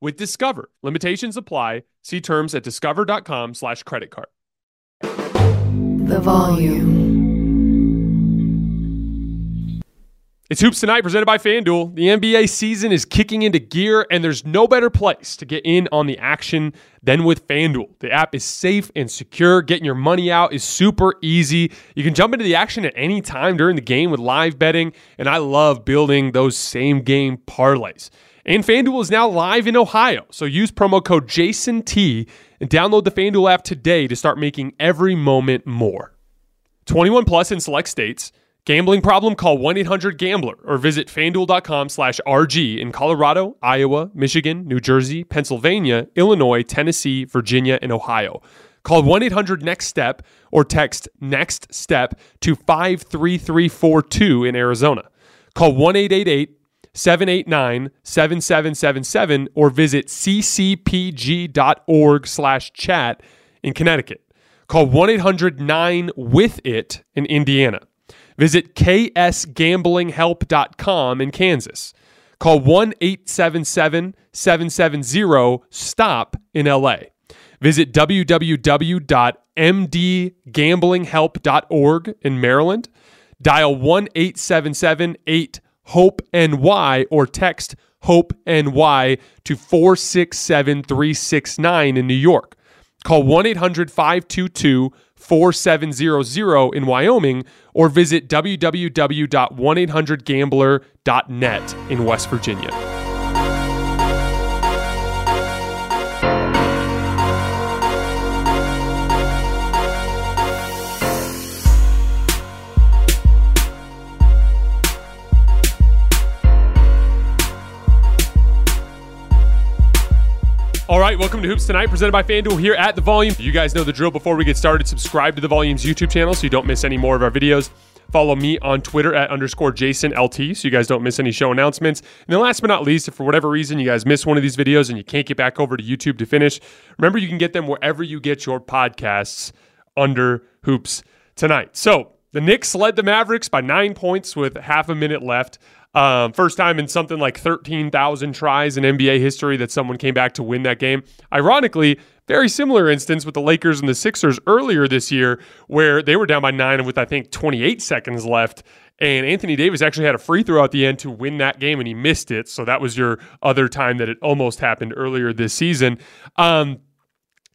with Discover. Limitations apply. See terms at discover.com slash credit card. The volume. It's Hoops Tonight presented by FanDuel. The NBA season is kicking into gear, and there's no better place to get in on the action than with FanDuel. The app is safe and secure. Getting your money out is super easy. You can jump into the action at any time during the game with live betting, and I love building those same game parlays. And FanDuel is now live in Ohio. So use promo code JASONT and download the FanDuel app today to start making every moment more. 21 plus in select states. Gambling problem? Call 1-800-GAMBLER or visit fanduel.com slash RG in Colorado, Iowa, Michigan, New Jersey, Pennsylvania, Illinois, Tennessee, Virginia, and Ohio. Call 1-800-NEXT-STEP or text NEXT STEP to 53342 in Arizona. Call 1-888 789 7777 or visit ccpg.org slash chat in Connecticut. Call 1 800 9 with it in Indiana. Visit ksgamblinghelp.com in Kansas. Call 1 877 770 STOP in LA. Visit www.mdgamblinghelp.org in Maryland. Dial 1 877 8 Hope and NY or text Hope and NY to 467369 in New York. Call 1 800 522 4700 in Wyoming or visit www.1800gambler.net in West Virginia. All right, welcome to Hoops Tonight, presented by FanDuel here at The Volume. You guys know the drill. Before we get started, subscribe to The Volume's YouTube channel so you don't miss any more of our videos. Follow me on Twitter at underscore Jason LT so you guys don't miss any show announcements. And then last but not least, if for whatever reason you guys miss one of these videos and you can't get back over to YouTube to finish, remember you can get them wherever you get your podcasts under Hoops Tonight. So the Knicks led the Mavericks by nine points with half a minute left. Um, first time in something like 13,000 tries in NBA history that someone came back to win that game. Ironically, very similar instance with the Lakers and the Sixers earlier this year, where they were down by nine with, I think, 28 seconds left. And Anthony Davis actually had a free throw at the end to win that game, and he missed it. So that was your other time that it almost happened earlier this season. Um,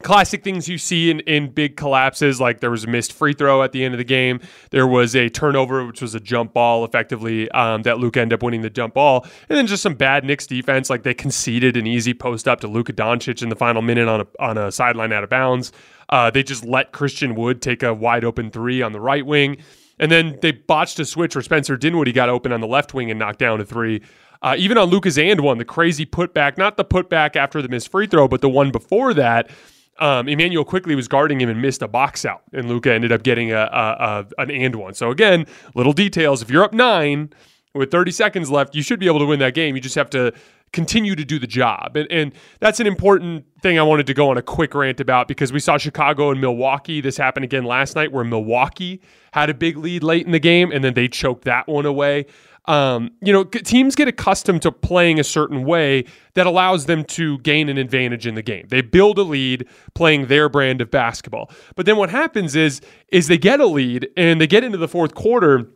classic things you see in, in big collapses like there was a missed free throw at the end of the game. There was a turnover which was a jump ball effectively um, that Luka ended up winning the jump ball. And then just some bad Knicks defense like they conceded an easy post up to Luka Doncic in the final minute on a, on a sideline out of bounds. Uh, they just let Christian Wood take a wide open three on the right wing. And then they botched a switch where Spencer Dinwiddie got open on the left wing and knocked down a three. Uh, even on Luka's and one, the crazy putback, not the putback after the missed free throw, but the one before that, um, Immanuel Quickley was guarding him and missed a box out, and Luka ended up getting a, a, a, an and one. So again, little details. If you're up nine with 30 seconds left, you should be able to win that game. You just have to continue to do the job. And, and that's an important thing I wanted to go on a quick rant about because we saw Chicago and Milwaukee. This happened again last night where Milwaukee had a big lead late in the game and then they choked that one away. Um, you know, teams get accustomed to playing a certain way that allows them to gain an advantage in the game. They build a lead playing their brand of basketball. But then what happens is is they get a lead and they get into the fourth quarter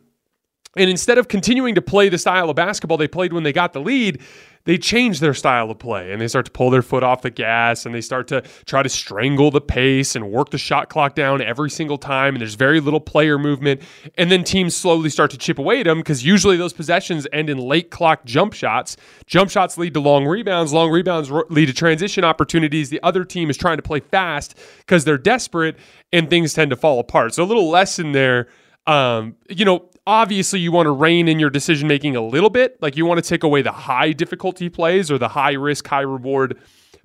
and instead of continuing to play the style of basketball they played when they got the lead, they change their style of play and they start to pull their foot off the gas and they start to try to strangle the pace and work the shot clock down every single time. And there's very little player movement. And then teams slowly start to chip away at them because usually those possessions end in late clock jump shots. Jump shots lead to long rebounds. Long rebounds lead to transition opportunities. The other team is trying to play fast because they're desperate and things tend to fall apart. So a little lesson there. Um, you know, obviously you want to rein in your decision making a little bit. Like you want to take away the high difficulty plays or the high risk, high reward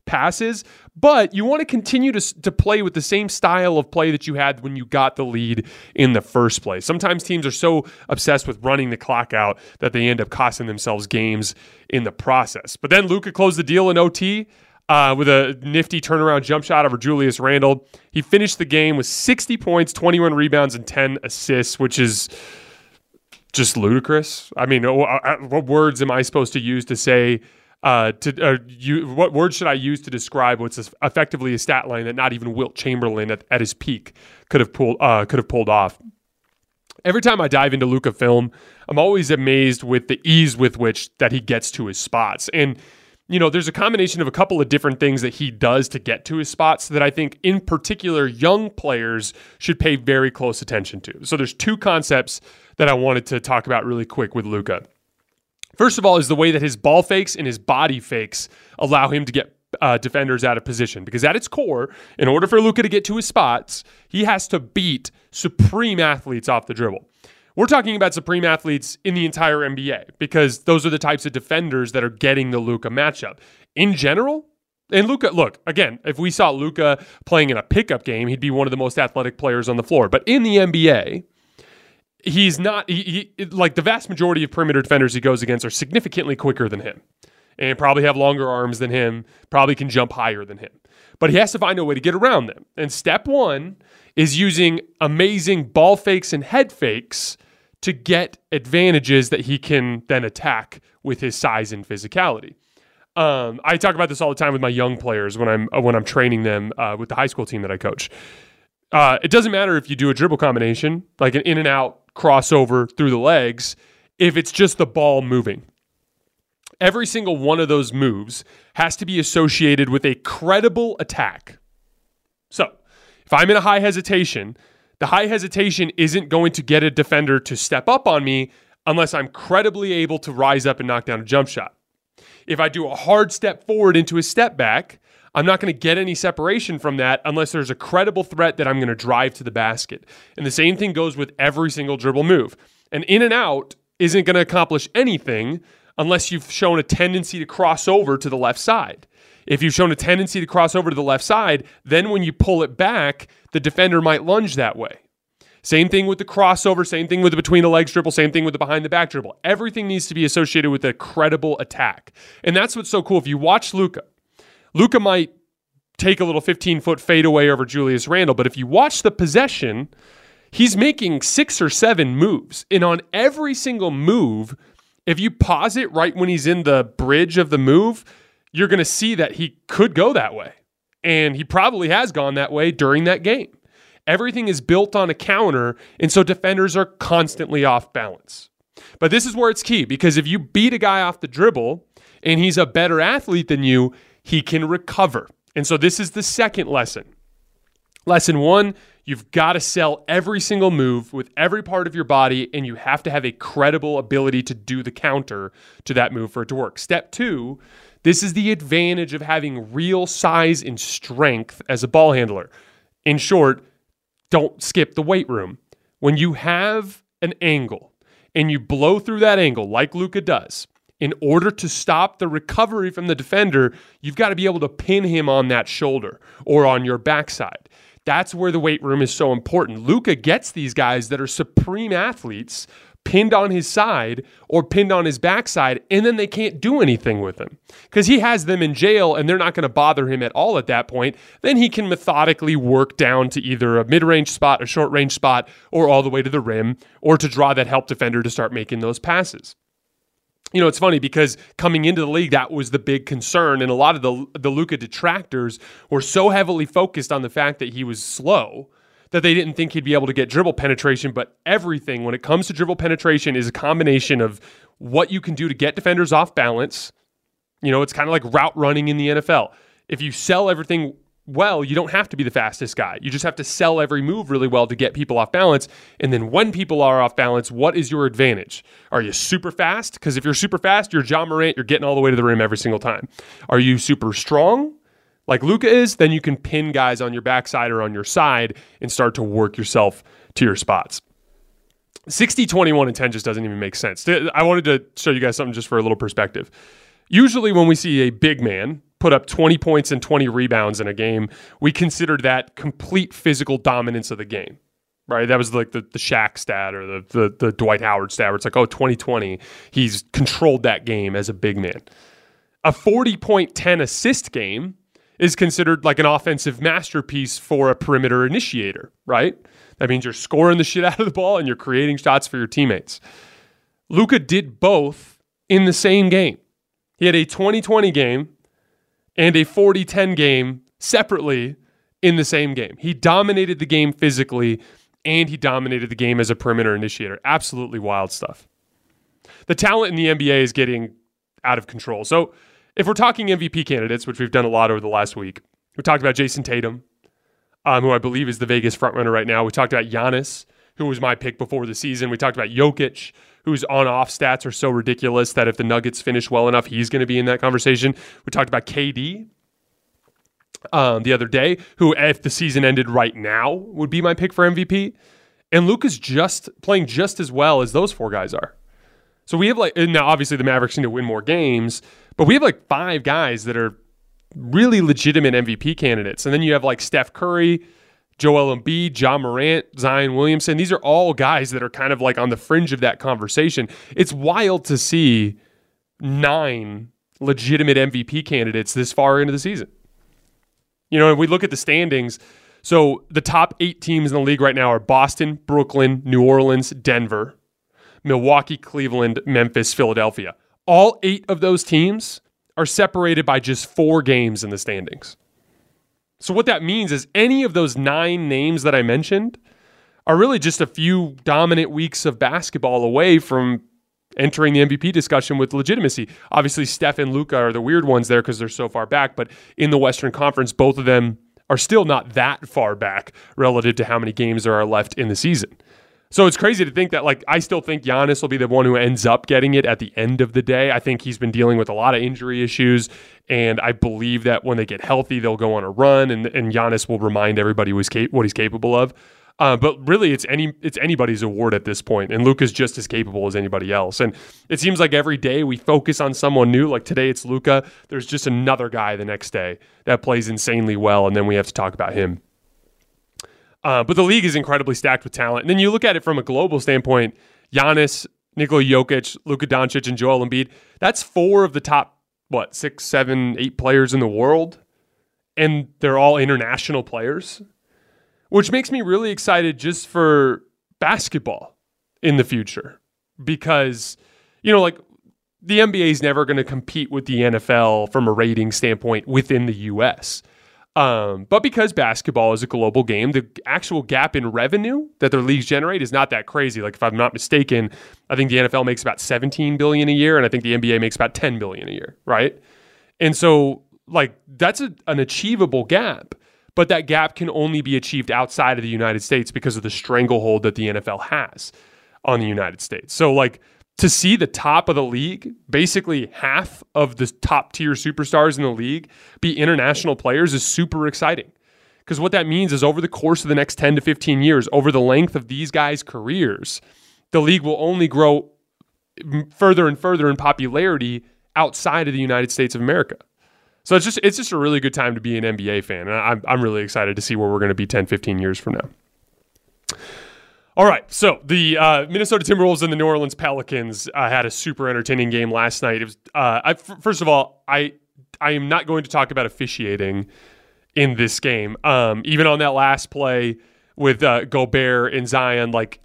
passes, but you want to continue to, to play with the same style of play that you had when you got the lead in the first place. Sometimes teams are so obsessed with running the clock out that they end up costing themselves games in the process. But then Luka closed the deal in OT. Uh, with a nifty turnaround jump shot over Julius Randle. He finished the game with 60 points, 21 rebounds, and 10 assists, which is just ludicrous. I mean, what words am I supposed to use to say? Uh, to uh, you, what words should I use to describe what's effectively a stat line that not even Wilt Chamberlain at, at his peak could have pulled uh, could have pulled off? Every time I dive into Luka film, I'm always amazed with the ease with which that he gets to his spots. And you know, there's a combination of a couple of different things that he does to get to his spots that I think, in particular, young players should pay very close attention to. So there's two concepts that I wanted to talk about really quick with Luka. First of all, is the way that his ball fakes and his body fakes allow him to get uh, defenders out of position. Because at its core, in order for Luka to get to his spots, he has to beat supreme athletes off the dribble. We're talking about supreme athletes in the entire NBA because those are the types of defenders that are getting the Luka matchup. In general, and Luka, look, again, if we saw Luka playing in a pickup game, he'd be one of the most athletic players on the floor. But in the NBA, he's not he, he, like the vast majority of perimeter defenders he goes against are significantly quicker than him and probably have longer arms than him probably can jump higher than him but he has to find a way to get around them and step one is using amazing ball fakes and head fakes to get advantages that he can then attack with his size and physicality um, I talk about this all the time with my young players when I'm when I'm training them uh, with the high school team that I coach. Uh, it doesn't matter if you do a dribble combination, like an in and out crossover through the legs if it's just the ball moving. Every single one of those moves has to be associated with a credible attack. So, if I'm in a high hesitation, the high hesitation isn't going to get a defender to step up on me unless I'm credibly able to rise up and knock down a jump shot. If I do a hard step forward into a step back, I'm not going to get any separation from that unless there's a credible threat that I'm going to drive to the basket. And the same thing goes with every single dribble move. An in and out isn't going to accomplish anything unless you've shown a tendency to cross over to the left side. If you've shown a tendency to cross over to the left side, then when you pull it back, the defender might lunge that way. Same thing with the crossover, same thing with the between the legs dribble, same thing with the behind the back dribble. Everything needs to be associated with a credible attack. And that's what's so cool. If you watch Luka, Luka might take a little 15 foot fadeaway over Julius Randle, but if you watch the possession, he's making six or seven moves. And on every single move, if you pause it right when he's in the bridge of the move, you're going to see that he could go that way. And he probably has gone that way during that game. Everything is built on a counter, and so defenders are constantly off balance. But this is where it's key because if you beat a guy off the dribble and he's a better athlete than you, he can recover. And so this is the second lesson. Lesson one, you've got to sell every single move with every part of your body, and you have to have a credible ability to do the counter to that move for it to work. Step two, this is the advantage of having real size and strength as a ball handler. In short, don't skip the weight room. When you have an angle and you blow through that angle like Luka does, in order to stop the recovery from the defender, you've got to be able to pin him on that shoulder or on your backside. That's where the weight room is so important. Luka gets these guys that are supreme athletes pinned on his side or pinned on his backside, and then they can't do anything with him because he has them in jail and they're not going to bother him at all at that point. Then he can methodically work down to either a mid range spot, a short range spot, or all the way to the rim, or to draw that help defender to start making those passes you know, it's funny because coming into the league, that was the big concern, and a lot of the the Luka detractors were so heavily focused on the fact that he was slow that they didn't think he'd be able to get dribble penetration. But everything, when it comes to dribble penetration, is a combination of what you can do to get defenders off balance. You know, it's kind of like route running in the NFL. If you sell everything well, you don't have to be the fastest guy. You just have to sell every move really well to get people off balance. And then when people are off balance, what is your advantage? Are you super fast? Because if you're super fast, you're Ja Morant, you're getting all the way to the rim every single time. Are you super strong? Like Luka is, then you can pin guys on your backside or on your side and start to work yourself to your spots. 60, 21, and 10 just doesn't even make sense. I wanted to show you guys something just for a little perspective. Usually, when we see a big man, put up 20 points and 20 rebounds in a game, we considered that complete physical dominance of the game. Right. That was like the, the Shaq stat or the, the, the Dwight Howard stat where it's like, oh, 2020, he's controlled that game as a big man. A 40 point 10 assist game is considered like an offensive masterpiece for a perimeter initiator, right? That means you're scoring the shit out of the ball and you're creating shots for your teammates. Luka did both in the same game. He had a 2020 game and a 40 10 game separately in the same game. He dominated the game physically and he dominated the game as a perimeter initiator. Absolutely wild stuff. The talent in the NBA is getting out of control. So, if we're talking MVP candidates, which we've done a lot over the last week, we talked about Jayson Tatum, um, who I believe is the Vegas frontrunner right now. We talked about Giannis, who was my pick before the season. We talked about Jokic, whose on off stats are so ridiculous that if the Nuggets finish well enough, he's going to be in that conversation. We talked about KD um, the other day, who, if the season ended right now, would be my pick for MVP. And Luka's just playing just as well as those four guys are. So we have like, now obviously the Mavericks need to win more games, but we have like five guys that are really legitimate MVP candidates. And then you have like Steph Curry, Joel Embiid, Ja Morant, Zion Williamson. These are all guys that are kind of like on the fringe of that conversation. It's wild to see nine legitimate MVP candidates this far into the season. You know, if we look at the standings, so the top eight teams in the league right now are Boston, Brooklyn, New Orleans, Denver, Milwaukee, Cleveland, Memphis, Philadelphia. All eight of those teams are separated by just four games in the standings. So, what that means is any of those nine names that I mentioned are really just a few dominant weeks of basketball away from entering the MVP discussion with legitimacy. Obviously, Steph and Luka are the weird ones there because they're so far back, but in the Western Conference, both of them are still not that far back relative to how many games there are left in the season. So it's crazy to think that like I still think Giannis will be the one who ends up getting it at the end of the day. I think he's been dealing with a lot of injury issues, and I believe that when they get healthy, they'll go on a run, and and Giannis will remind everybody what he's, capable of. Uh, but really, it's any it's anybody's award at this point, and Luka's just as capable as anybody else. And it seems like every day we focus on someone new. Like today, it's Luka. There's just another guy the next day that plays insanely well, and then we have to talk about him. Uh, but the league is incredibly stacked with talent. And then you look at it from a global standpoint Giannis, Nikola Jokic, Luka Doncic, and Joel Embiid. That's four of the top, what, six, seven, eight players in the world. And they're all international players, which makes me really excited just for basketball in the future. Because, you know, like the NBA is never going to compete with the NFL from a rating standpoint within the US. Um, but because basketball is a global game, the actual gap in revenue that their leagues generate is not that crazy. Like if I'm not mistaken, I think the NFL makes about 17 billion a year, and I think the NBA makes about 10 billion a year, right? And so like that's a, an achievable gap, but that gap can only be achieved outside of the United States because of the stranglehold that the NFL has on the United States. So like to see the top of the league, basically half of the top tier superstars in the league be international players is super exciting. Because what that means is over the course of the next 10 to 15 years, over the length of these guys' careers, the league will only grow further and further in popularity outside of the United States of America. So it's just it's just a really good time to be an NBA fan. And I'm, I'm really excited to see where we're going to be 10, 15 years from now. All right, so the uh, Minnesota Timberwolves and the New Orleans Pelicans uh, had a super entertaining game last night. It was uh, I, f- first of all, I I am not going to talk about officiating in this game. Um, even on that last play with uh, Gobert and Zion, like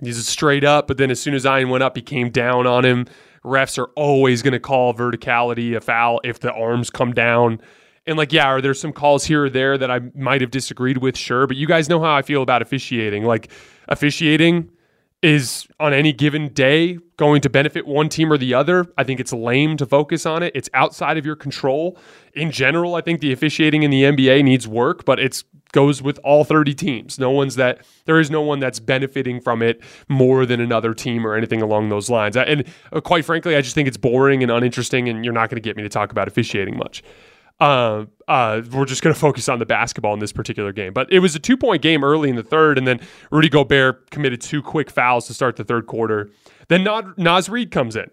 he's straight up, but then as soon as Zion went up, he came down on him. Refs are always going to call verticality a foul if the arms come down. And like, yeah, are there some calls here or there that I might have disagreed with? Sure, but you guys know how I feel about officiating. Like, officiating is on any given day going to benefit one team or the other. I think it's lame to focus on it. It's outside of your control. In general, I think the officiating in the NBA needs work, but it's goes with all 30 teams. No one's that there is no one that's benefiting from it more than another team or anything along those lines. And uh, quite frankly, I just think it's boring and uninteresting and you're not going to get me to talk about officiating much uh, uh, we're just going to focus on the basketball in this particular game. But it was a two point game early in the third, and then Rudy Gobert committed two quick fouls to start the third quarter. Then Naz Reid comes in.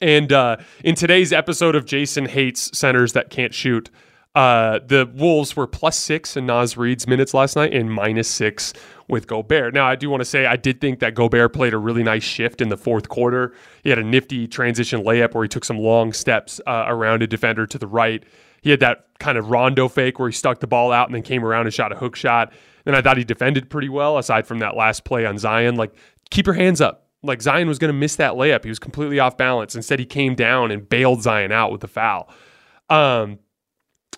And uh, in today's episode of Jason Hates Centers That Can't Shoot, uh, the Wolves were plus six in Naz Reid's minutes last night and minus six with Gobert. Now, I do want to say I did think that Gobert played a really nice shift in the fourth quarter. He had a nifty transition layup where he took some long steps uh, around a defender to the right. He had that kind of rondo fake where he stuck the ball out and then came around and shot a hook shot. And I thought he defended pretty well aside from that last play on Zion. Like, keep your hands up. Like, Zion was going to miss that layup. He was completely off balance. Instead, he came down and bailed Zion out with the foul. Um,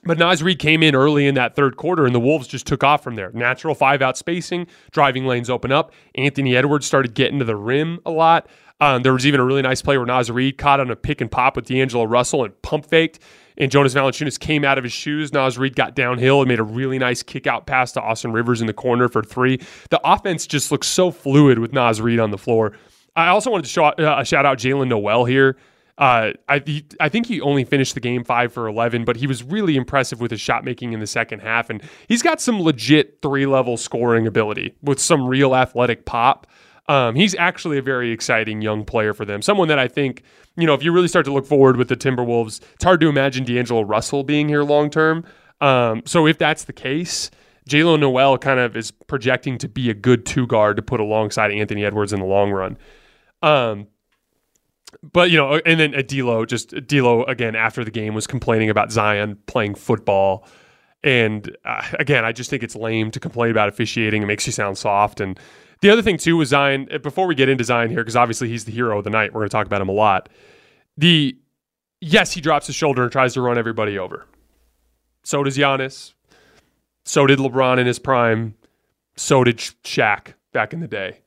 but Naz Reid came in early in that third quarter, and the Wolves just took off from there. Natural five out spacing, driving lanes open up. Anthony Edwards started getting to the rim a lot. Um, there was even a really nice play where Naz Reid caught on a pick and pop with D'Angelo Russell and pump faked. And Jonas Valanciunas came out of his shoes. Naz Reid got downhill and made a really nice kick out pass to Austin Rivers in the corner for three. The offense just looks so fluid with Naz Reid on the floor. I also wanted to show, uh, shout out Jaylen Nowell here. Uh, I he, I think he only finished the game five for eleven, but he was really impressive with his shot making in the second half, and he's got some legit three level scoring ability with some real athletic pop. Um, he's actually a very exciting young player for them. Someone that I think, you know, if you really start to look forward with the Timberwolves, it's hard to imagine D'Angelo Russell being here long term. Um, so if that's the case, Jaylen Nowell kind of is projecting to be a good two guard to put alongside Anthony Edwards in the long run. Um, but you know, and then D'Lo just D'Lo again after the game was complaining about Zion playing football, and uh, again, I just think it's lame to complain about officiating. It makes you sound soft. And the other thing too was Zion. Uh, before we get into Zion here, because obviously he's the hero of the night, we're going to talk about him a lot. The yes, he drops his shoulder and tries to run everybody over. So does Giannis. So did LeBron in his prime. So did Shaq back in the day.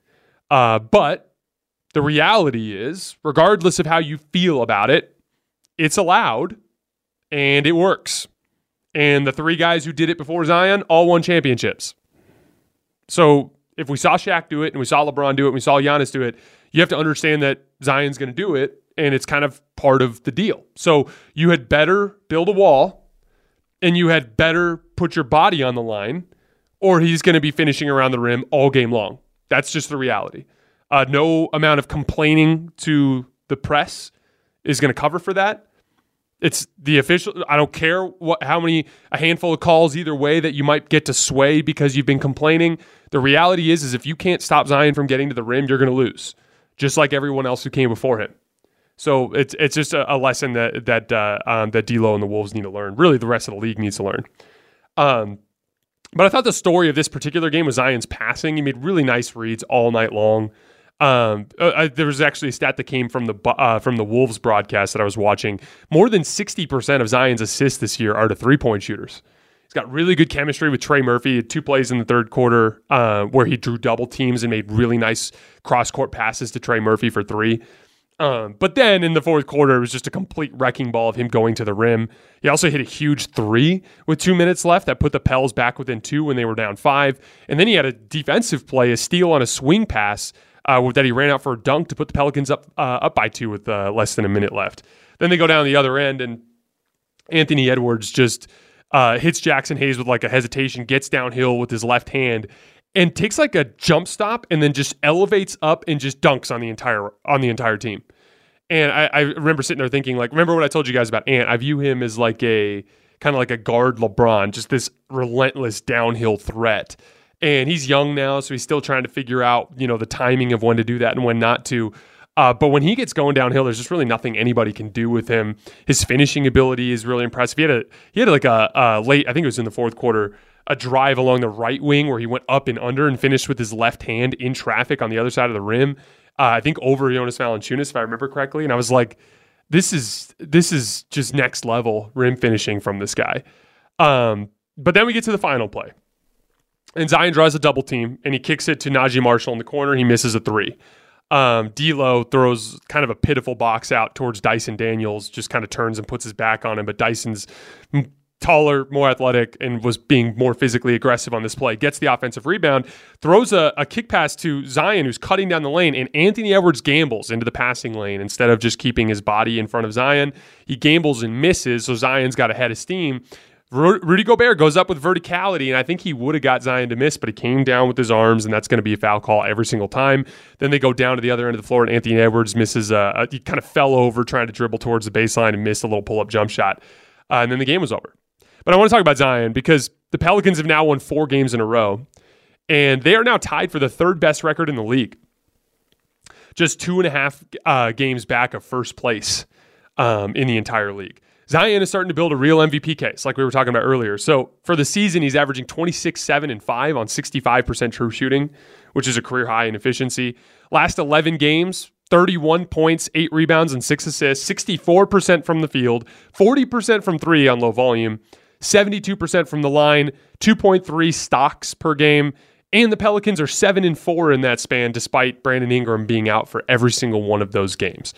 Uh, but the reality is, regardless of how you feel about it, it's allowed and it works. And the three guys who did it before Zion all won championships. So if we saw Shaq do it and we saw LeBron do it and we saw Giannis do it, you have to understand that Zion's going to do it and it's kind of part of the deal. So you had better build a wall and you had better put your body on the line or he's going to be finishing around the rim all game long. That's just the reality. Uh, no amount of complaining to the press is going to cover for that. It's the official. I don't care what how many a handful of calls either way that you might get to sway because you've been complaining. The reality is, is if you can't stop Zion from getting to the rim, you're going to lose, just like everyone else who came before him. So it's it's just a, a lesson that that uh, um, that D'Lo and the Wolves need to learn. Really, the rest of the league needs to learn. Um, but I thought the story of this particular game was Zion's passing. He made really nice reads all night long. Um, uh, there was actually a stat that came from the uh, from the Wolves broadcast that I was watching. More than sixty percent of Zion's assists this year are to three point shooters. He's got really good chemistry with Trey Murphy. two plays in the third quarter uh, where he drew double teams and made really nice cross court passes to Trey Murphy for three. Um, but then in the fourth quarter, it was just a complete wrecking ball of him going to the rim. He also hit a huge three with two minutes left that put the Pels back within two when they were down five. And then he had a defensive play, a steal on a swing pass uh, that he ran out for a dunk to put the Pelicans up uh, up by two with uh, less than a minute left. Then they go down the other end, and Anthony Edwards just uh, hits Jaxson Hayes with like a hesitation, gets downhill with his left hand, and takes like a jump stop, and then just elevates up and just dunks on the entire on the entire team. And I, I remember sitting there thinking, like, remember what I told you guys about Ant? I view him as like a kind of like a guard LeBron, just this relentless downhill threat and he's young now, so he's still trying to figure out you know the timing of when to do that and when not to. Uh, but when he gets going downhill, there's just really nothing anybody can do with him. His finishing ability is really impressive. He had a he had like a, a late, I think it was in the fourth quarter, a drive along the right wing where he went up and under and finished with his left hand in traffic on the other side of the rim. Uh, I think over Jonas Valanciunas, if I remember correctly. And I was like, this is this is just next level rim finishing from this guy. Um, but then we get to the final play. And Zion draws a double team and he kicks it to Naji Marshall in the corner. He misses a three. Um, D'Lo throws kind of a pitiful box out towards Dyson Daniels, just kind of turns and puts his back on him. But Dyson's taller, more athletic, and was being more physically aggressive on this play. Gets the offensive rebound, throws a, a kick pass to Zion, who's cutting down the lane, and Anthony Edwards gambles into the passing lane instead of just keeping his body in front of Zion. He gambles and misses, so Zion's got a head of steam. Rudy Gobert goes up with verticality, and I think he would have got Zion to miss, but he came down with his arms, and that's going to be a foul call every single time. Then they go down to the other end of the floor, and Anthony Edwards misses. A, a he kind of fell over trying to dribble towards the baseline and missed a little pull up jump shot, uh, and then the game was over. But I want to talk about Zion because the Pelicans have now won four games in a row, and they are now tied for the third best record in the league, just two and a half uh, games back of first place um, in the entire league. Zion is starting to build a real MVP case, like we were talking about earlier. So for the season, he's averaging 26, 7, and 5 on 65% true shooting, which is a career high in efficiency. Last 11 games, 31 points, 8 rebounds, and 6 assists, 64% from the field, 40% from three on low volume, 72% from the line, 2.3 stocks per game. And the Pelicans are 7 and 4 in that span, despite Brandon Ingram being out for every single one of those games.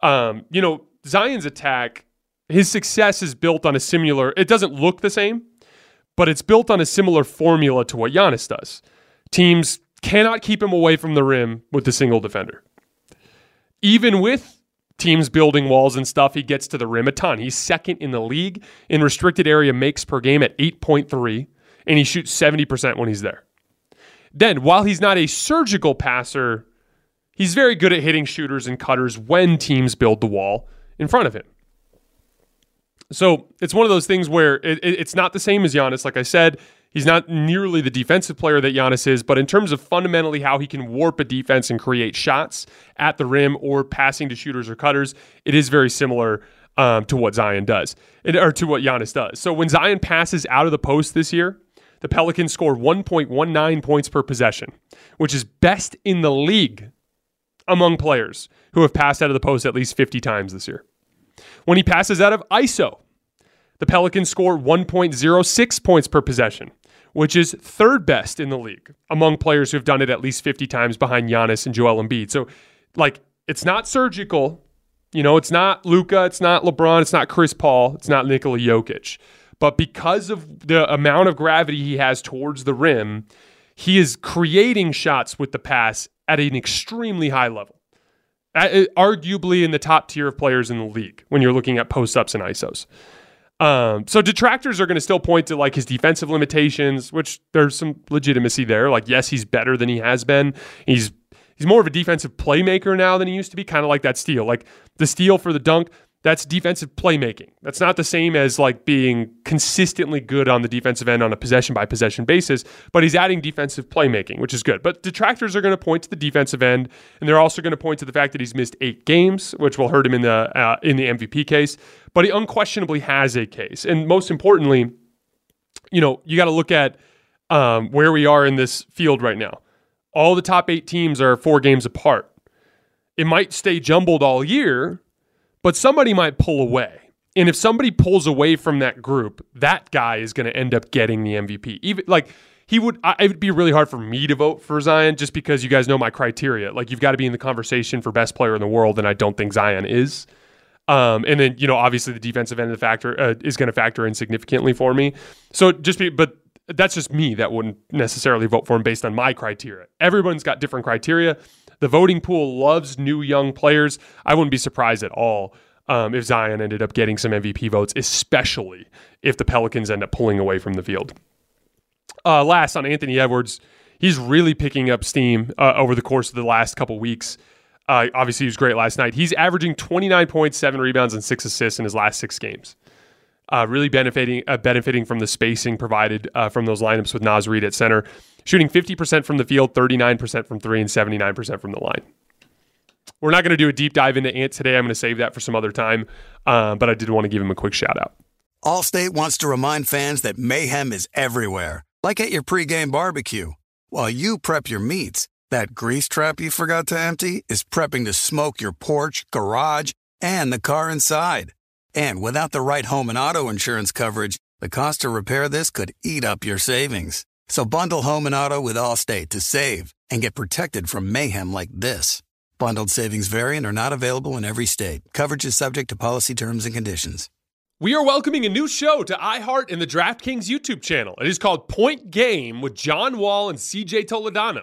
Um, you know, Zion's attack his success is built on a similar, it doesn't look the same, but it's built on a similar formula to what Giannis does. Teams cannot keep him away from the rim with a single defender. Even with teams building walls and stuff, he gets to the rim a ton. He's second in the league in restricted area makes per game at 8.3, and he shoots 70% when he's there. Then, while he's not a surgical passer, he's very good at hitting shooters and cutters when teams build the wall in front of him. So it's one of those things where it, it, it's not the same as Giannis. Like I said, he's not nearly the defensive player that Giannis is, but in terms of fundamentally how he can warp a defense and create shots at the rim or passing to shooters or cutters, it is very similar um, to what Zion does, or to what Giannis does. So when Zion passes out of the post this year, the Pelicans score 1.19 points per possession, which is best in the league among players who have passed out of the post at least 50 times this year. When he passes out of ISO, the Pelicans score 1.06 points per possession, which is third best in the league among players who have done it at least 50 times behind Giannis and Joel Embiid. So, like, it's not surgical. You know, it's not Luka, it's not LeBron, it's not Chris Paul, it's not Nikola Jokic. But because of the amount of gravity he has towards the rim, he is creating shots with the pass at an extremely high level. Arguably in the top tier of players in the league when you're looking at post ups and ISOs. Um, so detractors are going to still point to like his defensive limitations, which there's some legitimacy there. Like, yes, he's better than he has been. He's he's more of a defensive playmaker now than he used to be, kind of like that steal. Like the steal for the dunk, that's defensive playmaking. That's not the same as like being consistently good on the defensive end on a possession by possession basis, but he's adding defensive playmaking, which is good. But detractors are going to point to the defensive end, and they're also going to point to the fact that he's missed eight games, which will hurt him in the uh, in the MVP case. But he unquestionably has a case, and most importantly, you know, you got to look at um, where we are in this field right now. All the top eight teams are four games apart. It might stay jumbled all year, but somebody might pull away. And if somebody pulls away from that group, that guy is going to end up getting the MVP. Even like he would, I, it would be really hard for me to vote for Zion just because you guys know my criteria. Like you've got to be in the conversation for best player in the world, and I don't think Zion is. Um, and then you know, obviously the defensive end of the factor uh, is going to factor in significantly for me. So just be, but that's just me that wouldn't necessarily vote for him based on my criteria. Everyone's got different criteria. The voting pool loves new young players. I wouldn't be surprised at all um, if Zion ended up getting some MVP votes, especially if the Pelicans end up pulling away from the field. Uh, last on Anthony Edwards, he's really picking up steam uh, over the course of the last couple weeks. Uh, obviously, he was great last night. He's averaging 29.7 rebounds and six assists in his last six games. Uh, really benefiting uh, benefiting from the spacing provided uh, from those lineups with Naz Reid at center. Shooting 50% from the field, 39% from three, and 79% from the line. We're not going to do a deep dive into Ant today. I'm going to save that for some other time, uh, but I did want to give him a quick shout out. Allstate wants to remind fans that mayhem is everywhere, like at your pregame barbecue. While you prep your meats, that grease trap you forgot to empty is prepping to smoke your porch, garage, and the car inside. And without the right home and auto insurance coverage, the cost to repair this could eat up your savings. So bundle home and auto with Allstate to save and get protected from mayhem like this. Bundled savings variant are not available in every state. Coverage is subject to policy terms and conditions. We are welcoming a new show to iHeart and the DraftKings YouTube channel. It is called Point Game with John Wall and CJ Toledano.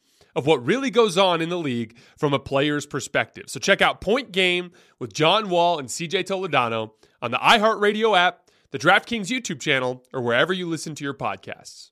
of what really goes on in the league from a player's perspective. So check out Point Game with John Wall and CJ Toledano on the iHeartRadio app, the DraftKings YouTube channel, or wherever you listen to your podcasts.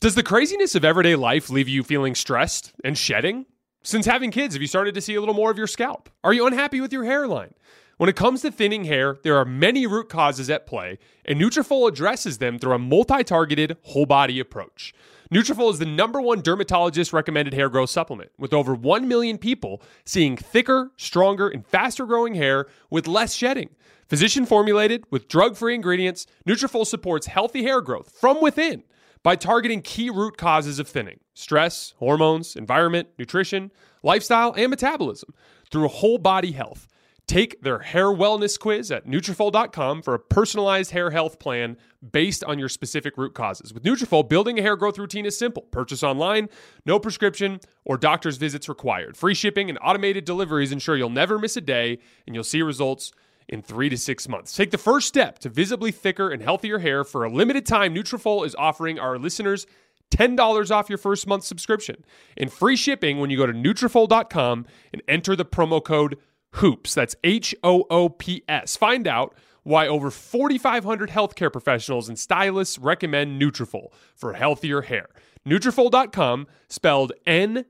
Does the craziness of everyday life leave you feeling stressed and shedding? Since having kids, have you started to see a little more of your scalp? Are you unhappy with your hairline? When it comes to thinning hair, there are many root causes at play, and Nutrafol addresses them through a multi-targeted whole body approach. Nutrafol is the number one dermatologist recommended hair growth supplement, with over 1 million people seeing thicker, stronger, and faster growing hair with less shedding. Physician formulated with drug-free ingredients, Nutrafol supports healthy hair growth from within by targeting key root causes of thinning: stress, hormones, environment, nutrition, lifestyle, and metabolism through whole body health. Take their hair wellness quiz at Nutrafol.com for a personalized hair health plan based on your specific root causes. With Nutrafol, building a hair growth routine is simple. Purchase online, no prescription or doctor's visits required. Free shipping and automated deliveries ensure you'll never miss a day and you'll see results in three to six months. Take the first step to visibly thicker and healthier hair. For a limited time, Nutrafol is offering our listeners $10 off your first month subscription and free shipping when you go to Nutrafol.com and enter the promo code HOOPS. That's H O O P S. Find out why over 4,500 healthcare professionals and stylists recommend Nutrafol for healthier hair. Nutrafol.com, spelled N-U-T-R-A-F-O-L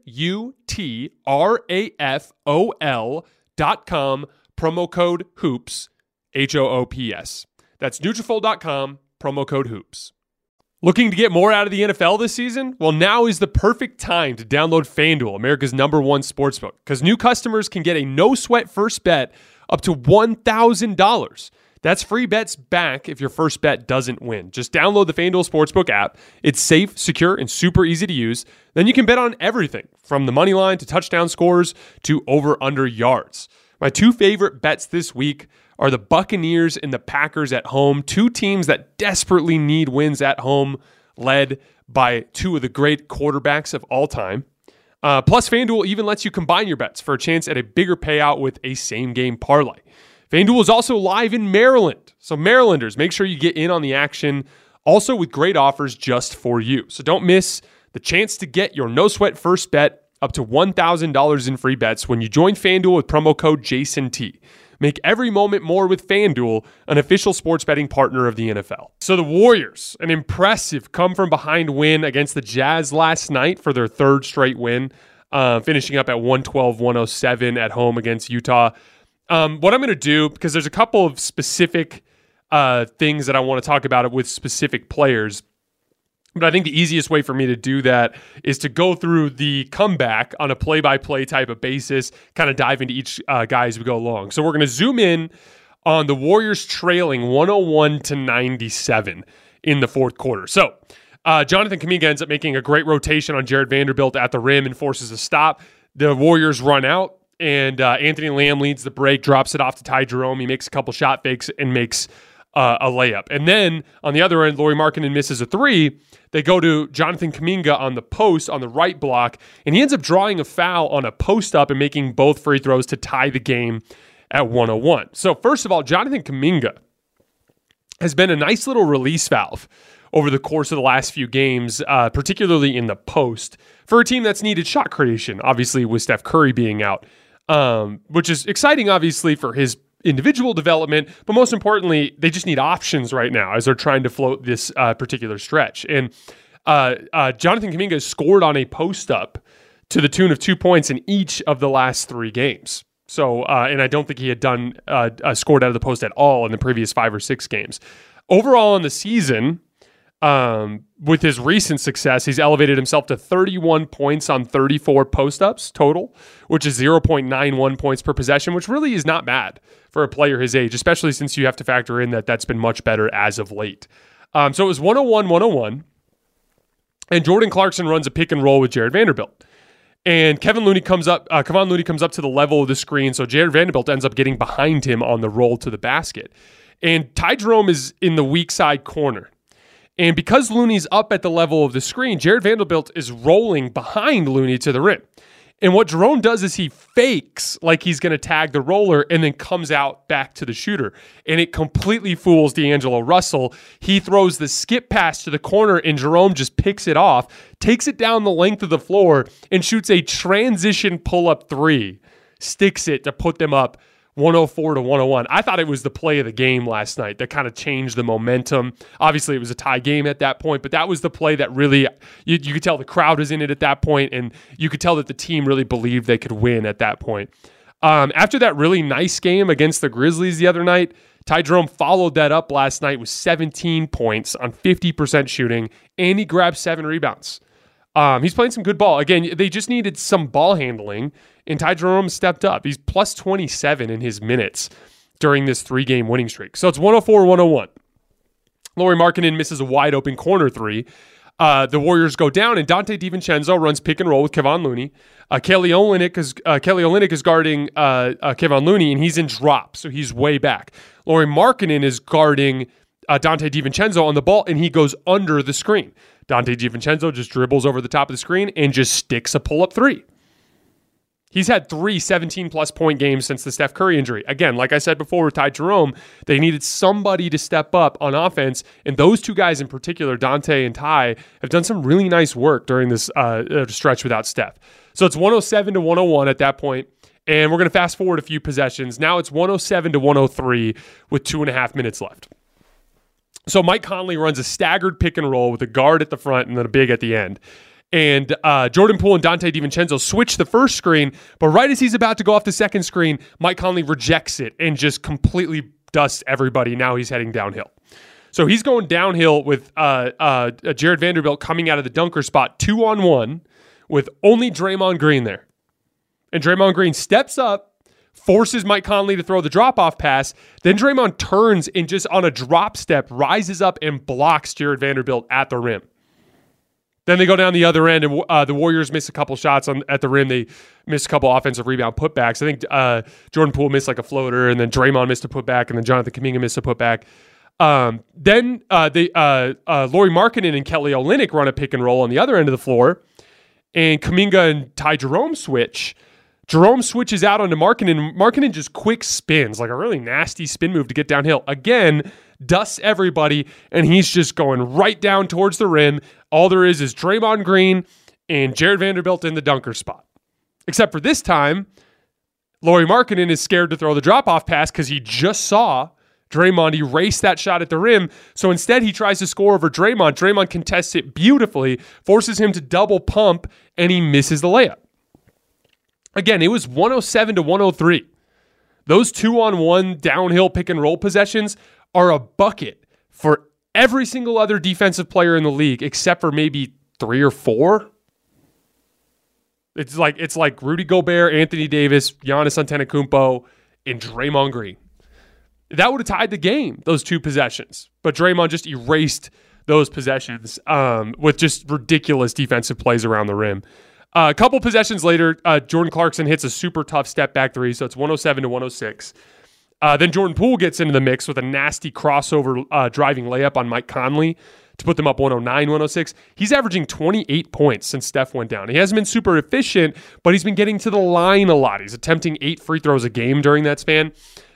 dot com, promo code HOOPS, H-O-O-P-S. That's Nutrafol.com, promo code HOOPS. Looking to get more out of the NFL this season? Well, now is the perfect time to download FanDuel, America's number one sportsbook, because new customers can get a no sweat first bet up to $1,000. That's free bets back if your first bet doesn't win. Just download the FanDuel Sportsbook app. It's safe, secure, and super easy to use. Then you can bet on everything from the money line to touchdown scores to over under yards. My two favorite bets this week are the Buccaneers and the Packers at home, two teams that desperately need wins at home, led by two of the great quarterbacks of all time. Uh, plus, FanDuel even lets you combine your bets for a chance at a bigger payout with a same game parlay. FanDuel is also live in Maryland. So, Marylanders, make sure you get in on the action, also with great offers just for you. So, don't miss the chance to get your no sweat first bet up to $1,000 in free bets when you join FanDuel with promo code JASONT. Make every moment more with FanDuel, an official sports betting partner of the NFL. So the Warriors, an impressive come from behind win against the Jazz last night for their third straight win, uh, finishing up at 112 107 at home against Utah. Um, what I'm going to do, because there's a couple of specific uh, things that I want to talk about with specific players. But I think the easiest way for me to do that is to go through the comeback on a play by play type of basis, kind of dive into each uh, guy as we go along. So we're going to zoom in on the Warriors trailing 101 to 97 in the fourth quarter. So uh, Jonathan Kuminga ends up making a great rotation on Jarred Vanderbilt at the rim and forces a stop. The Warriors run out, and uh, Anthony Lamb leads the break, drops it off to Ty Jerome. He makes a couple shot fakes and makes uh, a layup. And then on the other end, Lauri Markkanen misses a three. They go to Jonathan Kuminga on the post on the right block, and he ends up drawing a foul on a post up and making both free throws to tie the game at 101. So, first of all, Jonathan Kuminga has been a nice little release valve over the course of the last few games, uh, particularly in the post for a team that's needed shot creation, obviously with Steph Curry being out, um, which is exciting, obviously, for his individual development, but most importantly, they just need options right now as they're trying to float this uh, particular stretch. And uh, uh, Jonathan Kuminga scored on a post up to the tune of two points in each of the last three games. So, uh, and I don't think he had done uh, uh, scored out of the post at all in the previous five or six games. Overall, in the season, um, with his recent success, he's elevated himself to 31 points on 34 post ups total, which is 0.91 points per possession, which really is not bad for a player his age, especially since you have to factor in that that's been much better as of late. Um, so it was 101 101, and Jordan Clarkson runs a pick and roll with Jarred Vanderbilt. And Kevin Looney comes up, uh, Kevon Looney comes up to the level of the screen. So Jarred Vanderbilt ends up getting behind him on the roll to the basket. And Ty Jerome is in the weak side corner. And because Looney's up at the level of the screen, Jarred Vanderbilt is rolling behind Looney to the rim. And what Jerome does is he fakes like he's going to tag the roller and then comes out back to the shooter. And it completely fools D'Angelo Russell. He throws the skip pass to the corner and Jerome just picks it off, takes it down the length of the floor, and shoots a transition pull up three, sticks it to put them up 104 to 101. I thought it was the play of the game last night that kind of changed the momentum. Obviously, it was a tie game at that point, but that was the play that really you, you could tell the crowd was in it at that point, and you could tell that the team really believed they could win at that point. Um, after that really nice game against the Grizzlies the other night, Ty Jerome followed that up last night with 17 points on 50% shooting, and he grabbed seven rebounds. Um, he's playing some good ball. Again, they just needed some ball handling and Ty Jerome stepped up. He's plus 27 in his minutes during this three game winning streak. So it's 104 101. Lauri Markkanen misses a wide open corner three. Uh, the Warriors go down, and Donte DiVincenzo runs pick and roll with Kevon Looney. Uh, Kelly Olynyk is uh, Kelly is guarding uh, uh, Kevon Looney, and he's in drop, so he's way back. Lauri Markkanen is guarding uh, Donte DiVincenzo on the ball, and he goes under the screen. Donte DiVincenzo just dribbles over the top of the screen and just sticks a pull up three. He's had three 17 plus point games since the Steph Curry injury. Again, like I said before with Ty Jerome, they needed somebody to step up on offense. And those two guys in particular, Donte and Ty, have done some really nice work during this uh, uh stretch without Steph. So it's 107 to 101 at that point. And we're going to fast forward a few possessions. Now it's 107 to 103 with two and a half minutes left. So Mike Conley runs a staggered pick and roll with a guard at the front and then a big at the end and uh, Jordan Poole and Donte DiVincenzo switch the first screen, but right as he's about to go off the second screen, Mike Conley rejects it and just completely dusts everybody. Now he's heading downhill. So he's going downhill with uh, uh, Jarred Vanderbilt coming out of the dunker spot, two on one, with only Draymond Green there. And Draymond Green steps up, forces Mike Conley to throw the drop off pass. Then Draymond turns and just on a drop step rises up and blocks Jarred Vanderbilt at the rim. Then they go down the other end, and uh, the Warriors miss a couple shots on at the rim. They miss a couple offensive rebound putbacks. I think uh, Jordan Poole missed like a floater, and then Draymond missed a putback, and then Jonathan Kuminga missed a putback. Um, then uh, they uh, uh, Lauri Markkanen and Kelly Olynyk run a pick and roll on the other end of the floor, and Kuminga and Ty Jerome switch. Jerome switches out onto Markkanen. Markkanen just quick spins, like a really nasty spin move to get downhill. Again, dusts everybody, and he's just going right down towards the rim. All there is is Draymond Green and Jarred Vanderbilt in the dunker spot. Except for this time, Lauri Markkanen is scared to throw the drop off pass because he just saw Draymond erase that shot at the rim. So instead, he tries to score over Draymond. Draymond contests it beautifully, forces him to double pump, and he misses the layup. Again, it was 107 to 103. Those two on one downhill pick and roll possessions are a bucket for every single other defensive player in the league except for maybe three or four. It's like it's like Rudy Gobert, Anthony Davis, Giannis Antetokounmpo, and Draymond Green. That would have tied the game. Those two possessions, but Draymond just erased those possessions um, with just ridiculous defensive plays around the rim. Uh, a couple possessions later, uh, Jordan Clarkson hits a super tough step back three, so it's 107 to 106. Uh, then Jordan Poole gets into the mix with a nasty crossover uh, driving layup on Mike Conley to put them up 109, 106. He's averaging 28 points since Steph went down. He hasn't been super efficient, but he's been getting to the line a lot. He's attempting eight free throws a game during that span.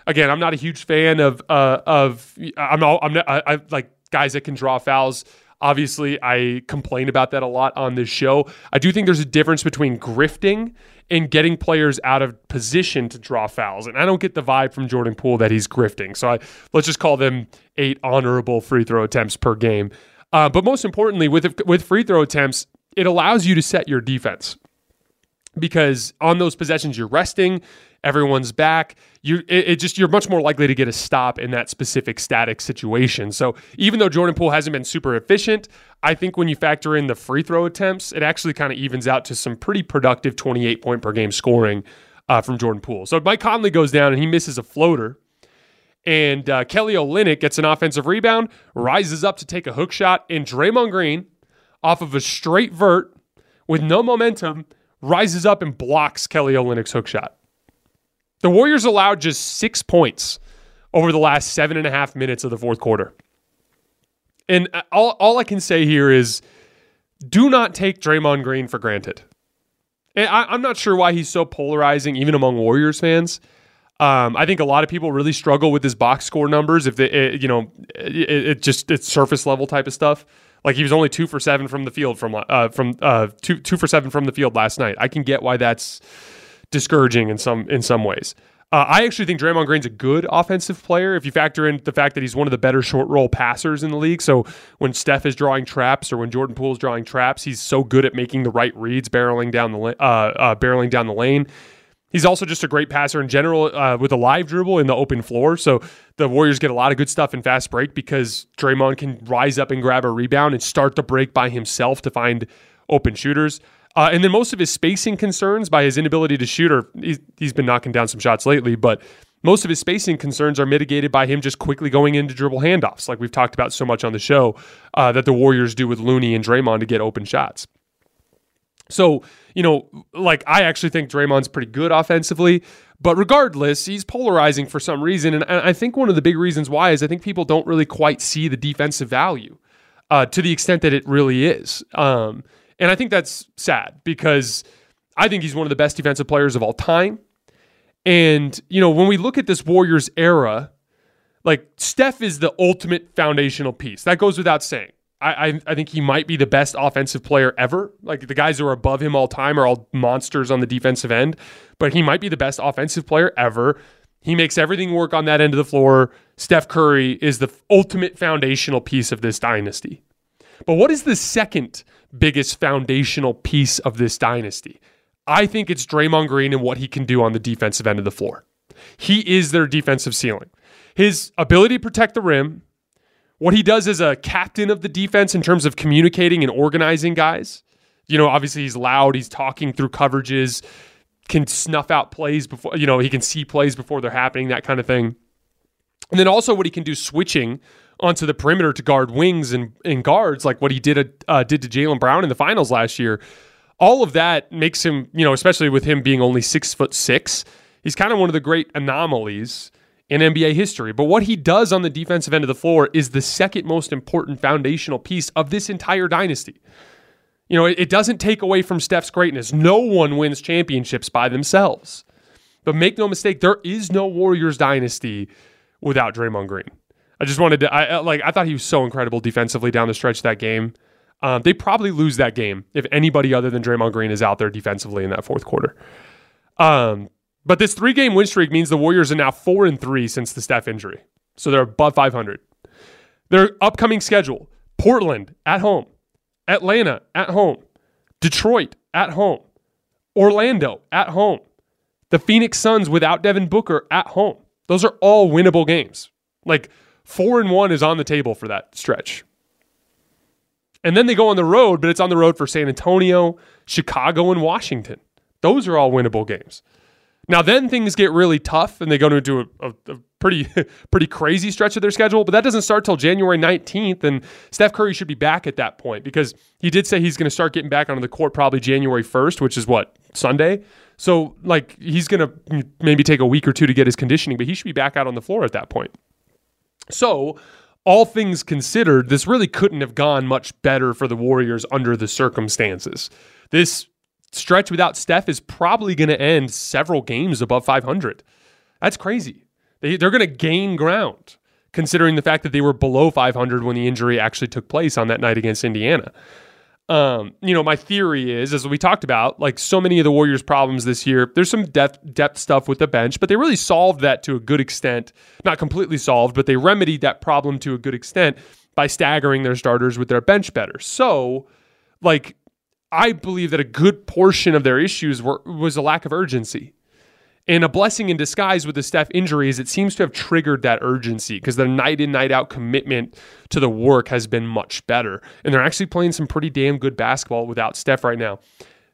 Again, I'm not a huge fan of uh, of I'm all I'm not, I, I like guys that can draw fouls. Obviously, I complain about that a lot on this show. I do think there's a difference between grifting and getting players out of position to draw fouls. And I don't get the vibe from Jordan Poole that he's grifting. So I, let's just call them eight honorable free throw attempts per game. Uh, but most importantly, with with free throw attempts, it allows you to set your defense because on those possessions you're resting everyone's back. You it, it, just you're much more likely to get a stop in that specific static situation. So even though jordan poole hasn't been super efficient i think when you factor in the free throw attempts it actually kind of evens out to some pretty productive 28 point per game scoring uh, from jordan poole. So mike conley goes down and he misses a floater and uh, kelly olynyk gets an offensive rebound rises up to take a hook shot and draymond green off of a straight vert with no momentum rises up and blocks kelly olynyk's hook shot the Warriors allowed just six points over the last seven and a half minutes of the fourth quarter. And uh, all, all I can say here is do not take Draymond Green for granted. And I, am not sure why he's so polarizing, even among Warriors fans. Um, I think a lot of people really struggle with his box score numbers. If they, it, you know, it, it, just it's surface level type of stuff. Like he was only two for seven from the field from uh, from uh, two two for seven from the field last night. I can get why that's discouraging in some in some ways. Uh, I actually think Draymond Green's a good offensive player if you factor in the fact that he's one of the better short roll passers in the league. So when Steph is drawing traps or when Jordan Poole is drawing traps, he's so good at making the right reads, barreling down the uh, uh, barreling down the lane. He's also just a great passer in general uh, with a live dribble in the open floor. So the Warriors get a lot of good stuff in fast break because Draymond can rise up and grab a rebound and start the break by himself to find open shooters. Uh, and then most of his spacing concerns by his inability to shoot, or he's, been knocking down some shots lately, but most of his spacing concerns are mitigated by him just quickly going into dribble handoffs, like we've talked about so much on the show uh, that the Warriors do with Looney and Draymond to get open shots. So, you know, like I actually think Draymond's pretty good offensively, but regardless, he's polarizing for some reason. And I think one of the big reasons why is I think people don't really quite see the defensive value uh, to the extent that it really is. Um, and I think that's sad because I think he's one of the best defensive players of all time. And, you know, when we look at this Warriors era, like Steph is the ultimate foundational piece. That goes without saying. I, I, I think he might be the best offensive player ever. Like the guys who are above him all time are all monsters on the defensive end, but he might be the best offensive player ever. He makes everything work on that end of the floor. Steph Curry is the ultimate foundational piece of this dynasty. But what is the second biggest foundational piece of this dynasty? I think it's Draymond Green and what he can do on the defensive end of the floor. He is their defensive ceiling. His ability to protect the rim, what he does as a captain of the defense in terms of communicating and organizing guys. You know, obviously he's loud, he's talking through coverages, can snuff out plays before, you know, he can see plays before they're happening, that kind of thing. And then also what he can do switching onto the perimeter to guard wings and, and guards, like what he did uh, did to Jaylen Brown in the finals last year. All of that makes him, you know, especially with him being only six foot six, he's kind of one of the great anomalies in NBA history. But what he does on the defensive end of the floor is the second most important foundational piece of this entire dynasty. You know, it, doesn't take away from Steph's greatness. No one wins championships by themselves. But make no mistake, there is no Warriors dynasty without Draymond Green. I just wanted to, I like, I thought he was so incredible defensively down the stretch that game. Um, they probably lose that game if anybody other than Draymond Green is out there defensively in that fourth quarter. Um, but this three game win streak means the Warriors are now four and three since the Steph injury. So they're above 500. Their upcoming schedule Portland at home, Atlanta at home, Detroit at home, Orlando at home, the Phoenix Suns without Devin Booker at home. Those are all winnable games. Like, Four and one is on the table for that stretch. And then they go on the road, but it's on the road for San Antonio, Chicago, and Washington. Those are all winnable games. Now then things get really tough and they go into a, a, a, pretty pretty crazy stretch of their schedule, but that doesn't start till January 19th and Steph Curry should be back at that point because he did say he's going to start getting back onto the court probably January 1st, which is what, Sunday? So like he's going to maybe take a week or two to get his conditioning, but he should be back out on the floor at that point. So, all things considered, this really couldn't have gone much better for the Warriors under the circumstances. This stretch without Steph is probably going to end several games above 500. That's crazy. They, they're going to gain ground considering the fact that they were below 500 when the injury actually took place on that night against Indiana. Um, you know, my theory is, as we talked about, like so many of the Warriors' problems this year, there's some depth depth stuff with the bench, but they really solved that to a good extent. Not completely solved, but they remedied that problem to a good extent by staggering their starters with their bench better. So, like, I believe that a good portion of their issues were was a lack of urgency. And a blessing in disguise with the Steph injury is it seems to have triggered that urgency because their night in, night out commitment to the work has been much better. And they're actually playing some pretty damn good basketball without Steph right now.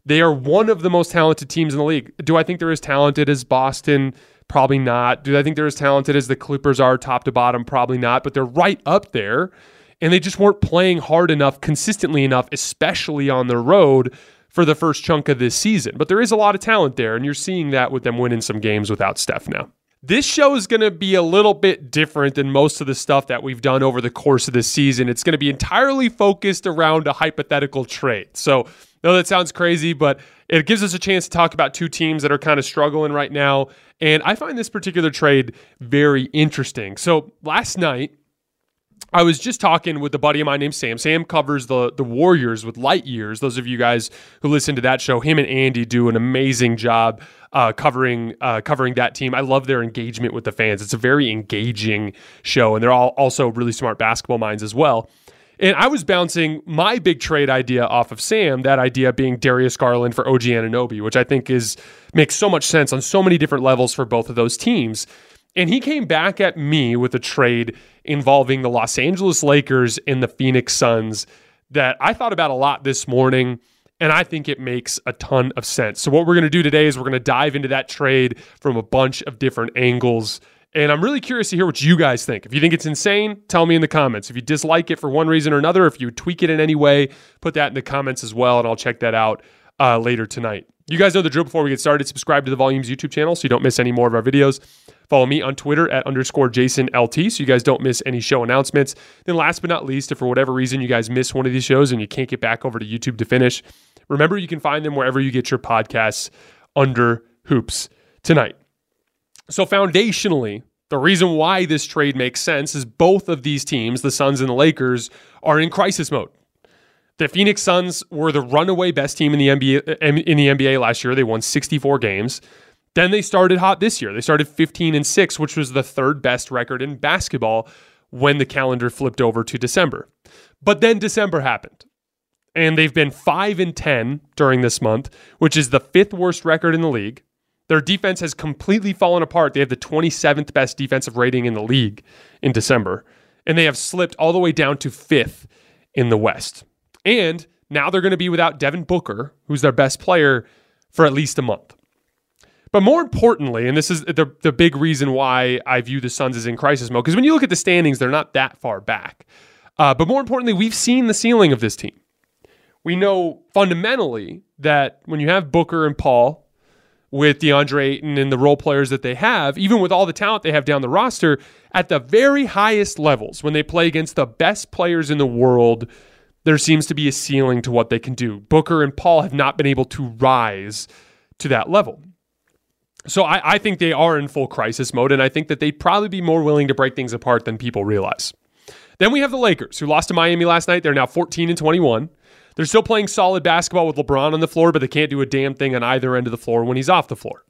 They are one of the most talented teams in the league. Do I think they're as talented as Boston? Probably not. Do I think they're as talented as the Clippers are top to bottom? Probably not. But they're right up there. And they just weren't playing hard enough, consistently enough, especially on the road for the first chunk of this season. But there is a lot of talent there, and you're seeing that with them winning some games without Steph now. This show is going to be a little bit different than most of the stuff that we've done over the course of this season. It's going to be entirely focused around a hypothetical trade. So, know that sounds crazy, but it gives us a chance to talk about two teams that are kind of struggling right now. And I find this particular trade very interesting. So, last night, I was just talking with a buddy of mine named Sam. Sam covers the the Warriors with light years. Those of you guys who listen to that show, him and Andy do an amazing job uh, covering uh, covering that team. I love their engagement with the fans. It's a very engaging show, and they're all also really smart basketball minds as well. And I was bouncing my big trade idea off of Sam, that idea being Darius Garland for OG Anunoby, which I think is makes so much sense on so many different levels for both of those teams. And he came back at me with a trade involving the Los Angeles Lakers and the Phoenix Suns that I thought about a lot this morning. And I think it makes a ton of sense. So, what we're going to do today is we're going to dive into that trade from a bunch of different angles. And I'm really curious to hear what you guys think. If you think it's insane, tell me in the comments. If you dislike it for one reason or another, if you tweak it in any way, put that in the comments as well, and I'll check that out uh, later tonight. You guys know the drill before we get started. Subscribe to the Volumes YouTube channel so you don't miss any more of our videos. Follow me on Twitter at underscore Jason LT so you guys don't miss any show announcements. Then, last but not least, if for whatever reason you guys miss one of these shows and you can't get back over to YouTube to finish, remember you can find them wherever you get your podcasts under Hoops tonight. So, foundationally, the reason why this trade makes sense is both of these teams, the Suns and the Lakers, are in crisis mode. The Phoenix Suns were the runaway best team in the NBA in the NBA last year. They won 64 games. Then they started hot this year. They started 15 and 6, which was the third best record in basketball when the calendar flipped over to December. But then December happened. And they've been 5 and 10 during this month, which is the fifth worst record in the league. Their defense has completely fallen apart. They have the 27th best defensive rating in the league in December, and they have slipped all the way down to 5th in the West. And now they're going to be without Devin Booker, who's their best player, for at least a month. But more importantly, and this is the, the big reason why I view the Suns as in crisis mode, because when you look at the standings, they're not that far back. Uh, but more importantly, we've seen the ceiling of this team. We know fundamentally that when you have Booker and Paul with DeAndre Ayton and the role players that they have, even with all the talent they have down the roster, at the very highest levels, when they play against the best players in the world, there seems to be a ceiling to what they can do. Booker and Paul have not been able to rise to that level. So I, I, think they are in full crisis mode, and I think that they'd probably be more willing to break things apart than people realize. Then we have the Lakers, who lost to Miami last night. They're now 14 and 21. They're still playing solid basketball with LeBron on the floor, but they can't do a damn thing on either end of the floor when he's off the floor.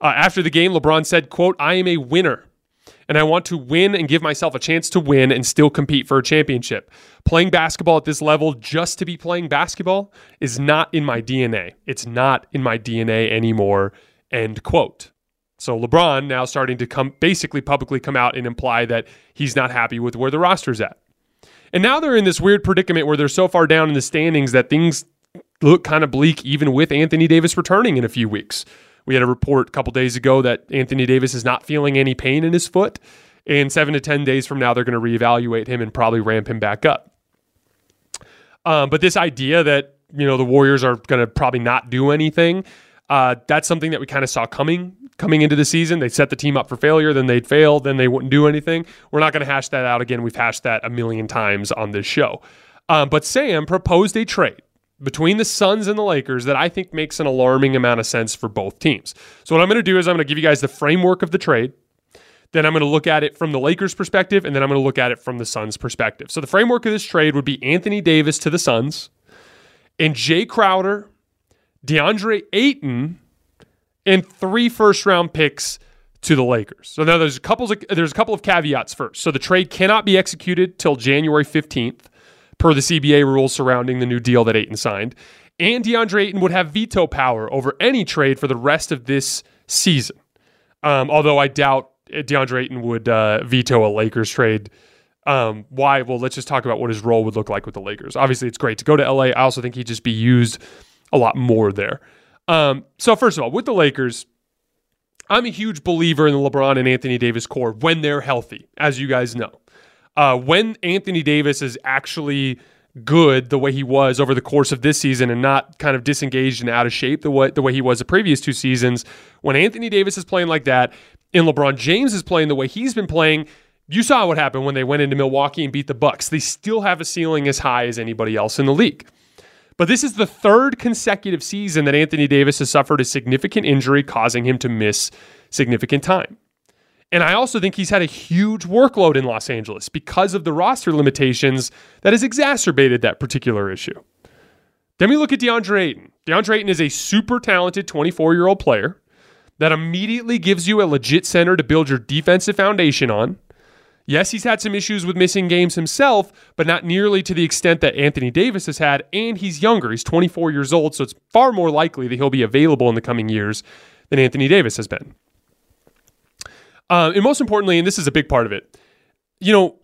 Uh, after the game, LeBron said, quote, I am a winner, and I want to win and give myself a chance to win and still compete for a championship. Playing basketball at this level just to be playing basketball is not in my DNA. It's not in my DNA anymore End quote. So LeBron now starting to come basically publicly come out and imply that he's not happy with where the roster's at. And now they're in this weird predicament where they're so far down in the standings that things look kind of bleak even with Anthony Davis returning in a few weeks. We had a report a couple days ago that Anthony Davis is not feeling any pain in his foot. And seven to 10 days from now, they're going to reevaluate him and probably ramp him back up. Um, but this idea that, you know, the Warriors are going to probably not do anything uh, that's something that we kind of saw coming coming into the season. They set the team up for failure, then they'd fail, then they wouldn't do anything. We're not going to hash that out again. We've hashed that a million times on this show. Um, but Sam proposed a trade between the Suns and the Lakers that I think makes an alarming amount of sense for both teams. So what I'm going to do is I'm going to give you guys the framework of the trade. then I'm going to look at it from the Lakers' perspective, and then I'm going to look at it from the Suns' perspective. So the framework of this trade would be Anthony Davis to the Suns, and Jay Crowder, DeAndre Ayton, and three first round picks to the Lakers. So now there's a couple of, there's a couple of caveats first. So the trade cannot be executed till January 15th per the CBA rules surrounding the new deal that Ayton signed. And DeAndre Ayton would have veto power over any trade for the rest of this season. Um, although I doubt DeAndre Ayton would uh, veto a Lakers trade. Um, why? Well, let's just talk about what his role would look like with the Lakers. Obviously, it's great to go to LA. I also think he'd just be used a lot more there. Um, so, first of all, with the Lakers, I'm a huge believer in the LeBron and Anthony Davis core when they're healthy, as you guys know. Uh, when Anthony Davis is actually good the way he was over the course of this season and not kind of disengaged and out of shape the way, the way he was the previous two seasons, when Anthony Davis is playing like that and LeBron James is playing the way he's been playing, you saw what happened when they went into Milwaukee and beat the Bucks. They still have a ceiling as high as anybody else in the league. But this is the third consecutive season that Anthony Davis has suffered a significant injury, causing him to miss significant time. And I also think he's had a huge workload in Los Angeles because of the roster limitations that has exacerbated that particular issue. Then we look at DeAndre Ayton. DeAndre Ayton is a super talented 24 year old player that immediately gives you a legit center to build your defensive foundation on. Yes, he's had some issues with missing games himself, but not nearly to the extent that Anthony Davis has had. And he's younger. He's 24 years old, so it's far more likely that he'll be available in the coming years than Anthony Davis has been. Um, and most importantly, and this is a big part of it, you know,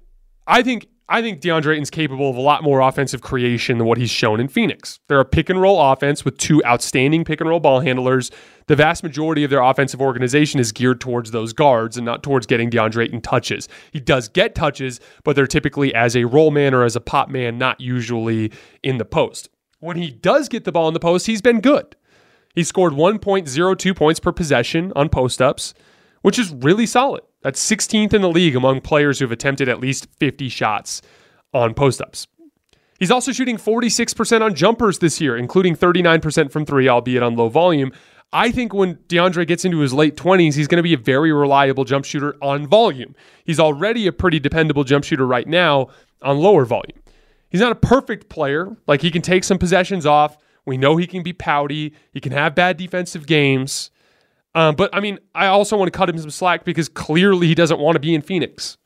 I think I think DeAndre Ayton's capable of a lot more offensive creation than what he's shown in Phoenix. They're a pick and roll offense with two outstanding pick and roll ball handlers. The vast majority of their offensive organization is geared towards those guards and not towards getting DeAndre Ayton touches. He does get touches, but they're typically as a roll man or as a pop man, not usually in the post. When he does get the ball in the post, he's been good. He scored 1.02 points per possession on post ups which is really solid. That's 16th in the league among players who have attempted at least 50 shots on post ups. He's also shooting 46% on jumpers this year, including 39% from three, albeit on low volume. I think when DeAndre gets into his late 20s, he's going to be a very reliable jump shooter on volume. He's already a pretty dependable jump shooter right now on lower volume. He's not a perfect player. Like he can take some possessions off. We know he can be pouty. He can have bad defensive games. Um, but I mean, I also want to cut him some slack because clearly he doesn't want to be in Phoenix.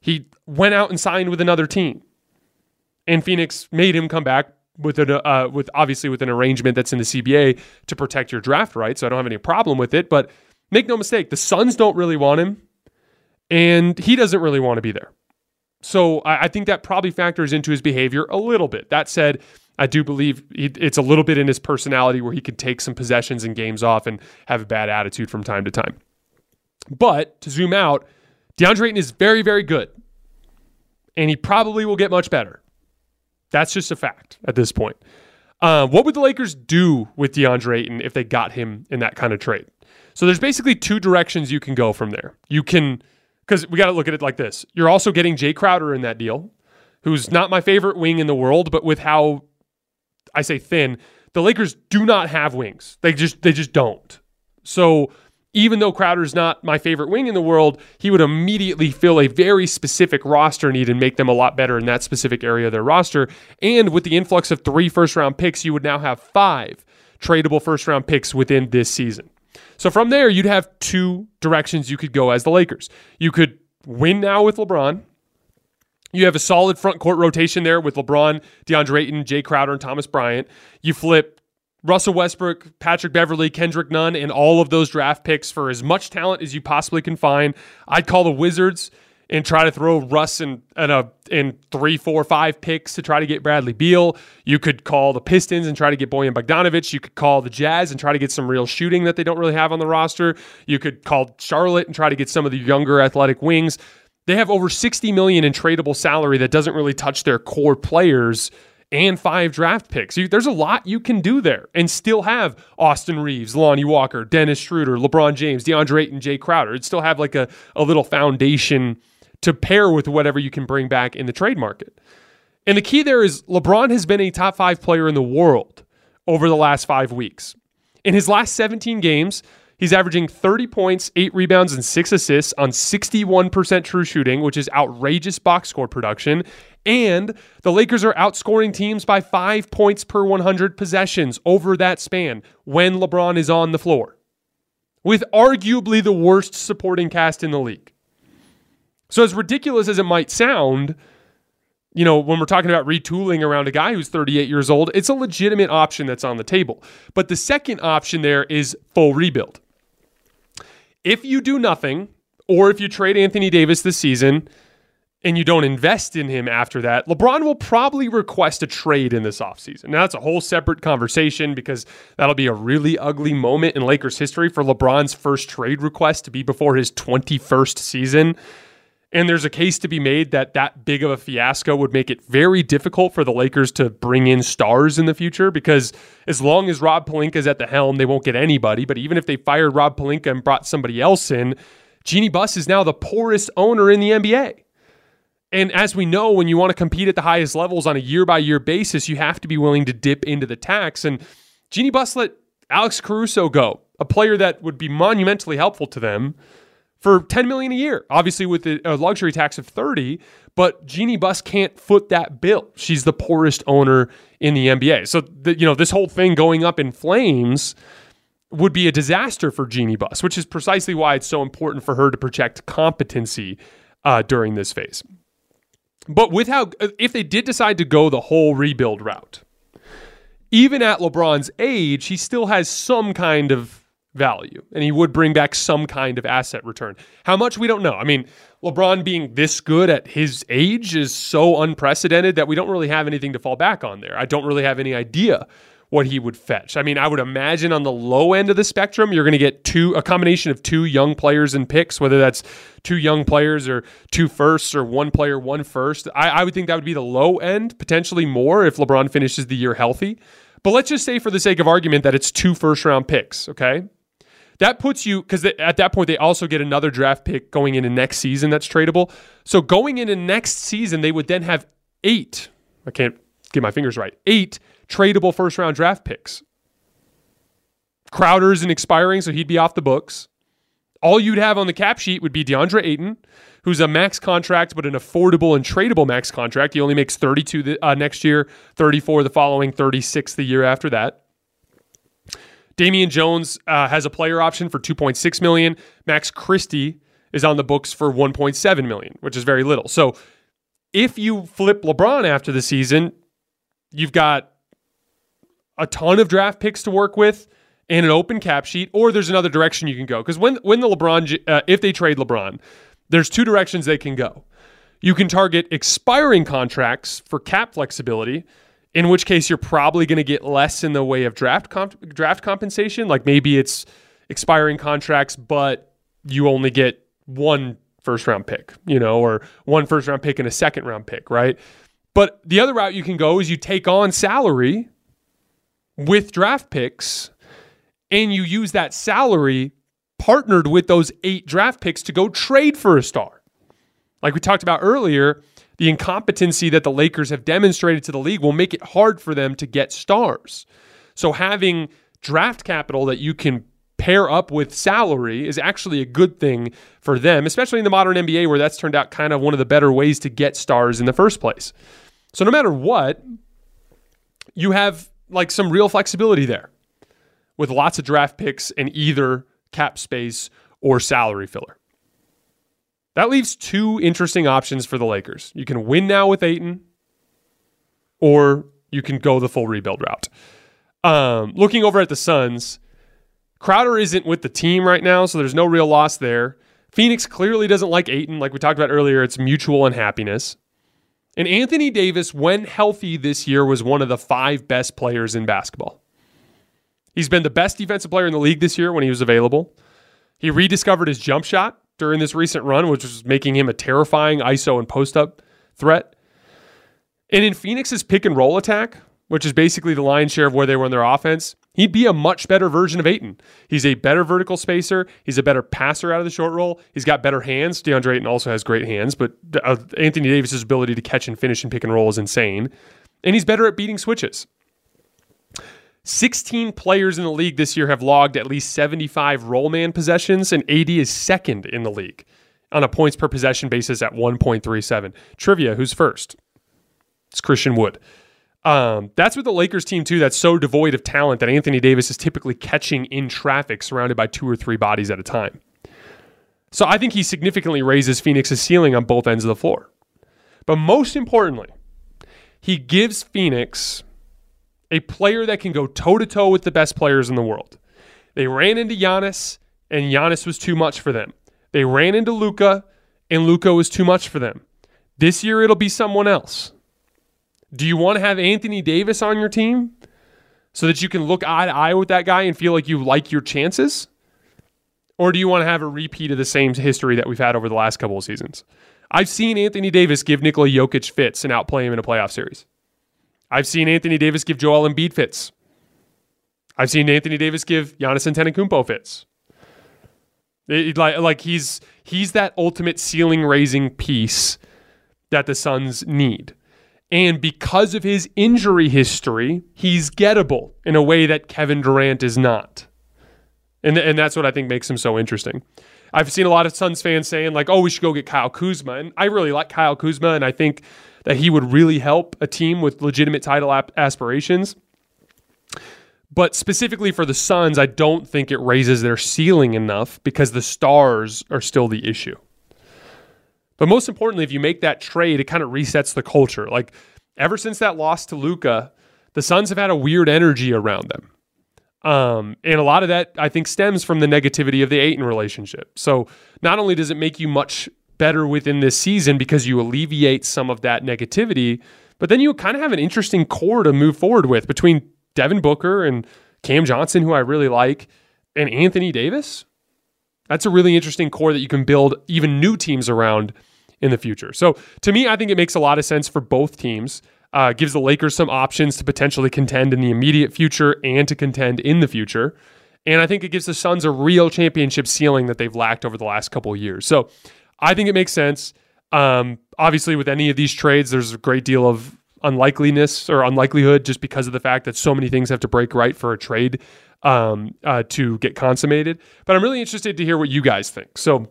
He went out and signed with another team, and Phoenix made him come back with an uh, with obviously with an arrangement that's in the CBA to protect your draft rights. So I don't have any problem with it. But make no mistake, the Suns don't really want him, and he doesn't really want to be there. So I, I think that probably factors into his behavior a little bit. That said, I do believe it's a little bit in his personality where he could take some possessions and games off and have a bad attitude from time to time. But to zoom out, DeAndre Ayton is very, very good. And he probably will get much better. That's just a fact at this point. Uh, what would the Lakers do with DeAndre Ayton if they got him in that kind of trade? So there's basically two directions you can go from there. You can, because we got to look at it like this. You're also getting Jay Crowder in that deal, who's not my favorite wing in the world, but with how I say thin. The Lakers do not have wings. They just they just don't. So even though Crowder's not my favorite wing in the world, he would immediately fill a very specific roster need and make them a lot better in that specific area of their roster. And with the influx of three first round picks, you would now have five tradable first round picks within this season. So from there, you'd have two directions you could go as the Lakers. You could win now with LeBron you have a solid front court rotation there with LeBron, DeAndre Ayton, Jay Crowder, and Thomas Bryant. You flip Russell Westbrook, Patrick Beverley, Kendrick Nunn, and all of those draft picks for as much talent as you possibly can find. I'd call the Wizards and try to throw Russ in, in a in three, four, five picks to try to get Bradley Beal. You could call the Pistons and try to get Bojan Bogdanovic. You could call the Jazz and try to get some real shooting that they don't really have on the roster. You could call Charlotte and try to get some of the younger athletic wings. They have over 60 million in tradable salary that doesn't really touch their core players and five draft picks. You, there's a lot you can do there and still have Austin Reaves, Lonnie Walker, Dennis Schroeder, LeBron James, DeAndre Ayton, Jay Crowder. It'd still have like a, a little foundation to pair with whatever you can bring back in the trade market. And the key there is LeBron has been a top five player in the world over the last five weeks. In his last 17 games, He's averaging 30 points, 8 rebounds, and 6 assists on 61% true shooting, which is outrageous box score production. And the Lakers are outscoring teams by 5 points per 100 possessions over that span when LeBron is on the floor, with arguably the worst supporting cast in the league. So, as ridiculous as it might sound, you know, when we're talking about retooling around a guy who's 38 years old, it's a legitimate option that's on the table. But the second option there is full rebuild. If you do nothing, or if you trade Anthony Davis this season and you don't invest in him after that, LeBron will probably request a trade in this offseason. Now, that's a whole separate conversation because that'll be a really ugly moment in Lakers history for LeBron's first trade request to be before his 21st season. And there's a case to be made that that big of a fiasco would make it very difficult for the Lakers to bring in stars in the future because as long as Rob Pelinka is at the helm, they won't get anybody. But even if they fired Rob Pelinka and brought somebody else in, Jeanie Buss is now the poorest owner in the NBA. And as we know, when you want to compete at the highest levels on a year by year basis, you have to be willing to dip into the tax. And Jeanie Buss let Alex Caruso go, a player that would be monumentally helpful to them for 10 million a year obviously with a luxury tax of 30 but jeanie buss can't foot that bill. She's the poorest owner in the nba so the, you know this whole thing going up in flames would be a disaster for jeanie buss which is precisely why it's so important for her to protect competency uh, during this phase. But with how if they did decide to go the whole rebuild route even at lebron's age he still has some kind of value and he would bring back some kind of asset return. How much we don't know. I mean, LeBron being this good at his age is so unprecedented that we don't really have anything to fall back on there. I don't really have any idea what he would fetch. I mean, I would imagine on the low end of the spectrum, you're going to get two a combination of two young players and picks, whether that's two young players or two firsts or one player, one first. I, I would think that would be the low end, potentially more if LeBron finishes the year healthy. But let's just say, for the sake of argument, that it's two first round picks, okay? That puts you because at that point they also get another draft pick going into next season that's tradable. So going into next season, they would then have eight. I can't get my fingers right. Eight tradable first round draft picks. Crowder's an expiring, so he'd be off the books. All you'd have on the cap sheet would be DeAndre Ayton, who's a max contract, but an affordable and tradable max contract. He only makes 32 the, uh, next year, 34 the following, 36 the year after that. Damian Jones uh, has a player option for 2.6 million. Max Christie is on the books for 1.7 million, which is very little. So if you flip LeBron after the season, you've got a ton of draft picks to work with and an open cap sheet, or there's another direction you can go. Because when when the LeBron, uh, if they trade LeBron, there's two directions they can go. You can target expiring contracts for cap flexibility, in which case you're probably going to get less in the way of draft comp- draft compensation. Like maybe it's expiring contracts, but you only get one first round pick, you know, or one first round pick and a second round pick, right? But the other route you can go is you take on salary with draft picks and you use that salary partnered with those eight draft picks to go trade for a star. Like we talked about earlier, the incompetency that the Lakers have demonstrated to the league will make it hard for them to get stars. So having draft capital that you can pair up with salary is actually a good thing for them, especially in the modern NBA where that's turned out kind of one of the better ways to get stars in the first place. So no matter what, you have like some real flexibility there with lots of draft picks and either cap space or salary filler. That leaves two interesting options for the Lakers. You can win now with Ayton, or you can go the full rebuild route. Um, looking over at the Suns, Crowder isn't with the team right now, so there's no real loss there. Phoenix clearly doesn't like Ayton. Like we talked about earlier, it's mutual unhappiness. And Anthony Davis, when healthy this year, was one of the five best players in basketball. He's been the best defensive player in the league this year when he was available. He rediscovered his jump shot during this recent run, which was making him a terrifying ISO and post up threat. And in Phoenix's pick and roll attack, which is basically the lion's share of where they run their offense, he'd be a much better version of Ayton. He's a better vertical spacer. He's a better passer out of the short roll. He's got better hands. DeAndre Ayton also has great hands, but uh, Anthony Davis's ability to catch and finish and pick and roll is insane. And he's better at beating switches. 16 players in the league this year have logged at least 75 roll man possessions, and AD is second in the league on a points per possession basis at 1.37. Trivia who's first? It's Christian Wood. Um, that's with the Lakers team, too, that's so devoid of talent that Anthony Davis is typically catching in traffic surrounded by two or three bodies at a time. So I think he significantly raises Phoenix's ceiling on both ends of the floor. But most importantly, he gives Phoenix a player that can go toe to toe with the best players in the world. They ran into Giannis, and Giannis was too much for them. They ran into Luka, and Luka was too much for them. This year, it'll be someone else. Do you want to have Anthony Davis on your team so that you can look eye to eye with that guy and feel like you like your chances? Or do you want to have a repeat of the same history that we've had over the last couple of seasons? I've seen Anthony Davis give Nikola Jokic fits and outplay him in a playoff series. I've seen Anthony Davis give Joel Embiid fits. I've seen Anthony Davis give Giannis Antetokounmpo fits. It, like, like he's he's that ultimate ceiling raising piece that the Suns need. And because of his injury history, he's gettable in a way that Kevin Durant is not. And, and that's what I think makes him so interesting. I've seen a lot of Suns fans saying, like, oh, we should go get Kyle Kuzma. And I really like Kyle Kuzma, and I think that he would really help a team with legitimate title ap- aspirations. But specifically for the Suns, I don't think it raises their ceiling enough because the stars are still the issue. But most importantly, if you make that trade, it kind of resets the culture. Like ever since that loss to Luka, the Suns have had a weird energy around them. Um, and a lot of that, I think, stems from the negativity of the Ayton relationship. So not only does it make you much better within this season because you alleviate some of that negativity, but then you kind of have an interesting core to move forward with between Devin Booker and Cam Johnson, who I really like, and Anthony Davis. That's a really interesting core that you can build even new teams around in the future. So to me, I think it makes a lot of sense for both teams uh, gives the Lakers some options to potentially contend in the immediate future and to contend in the future. And I think it gives the Suns a real championship ceiling that they've lacked over the last couple of years. So I think it makes sense. Um, obviously, with any of these trades, there's a great deal of unlikeliness or unlikelihood just because of the fact that so many things have to break right for a trade um, uh, to get consummated. But I'm really interested to hear what you guys think. So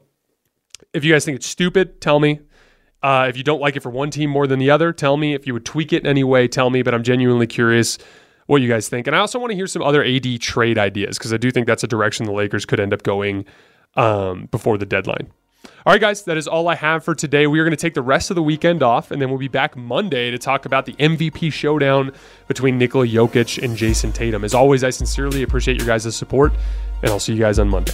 if you guys think it's stupid, tell me. Uh, if you don't like it for one team more than the other, tell me. If you would tweak it in any way, tell me. But I'm genuinely curious what you guys think. And I also want to hear some other AD trade ideas because I do think that's a direction the Lakers could end up going um, before the deadline. All right, guys, that is all I have for today. We are going to take the rest of the weekend off, and then we'll be back Monday to talk about the MVP showdown between Nikola Jokic and Jayson Tatum. As always, I sincerely appreciate your guys' support, and I'll see you guys on Monday.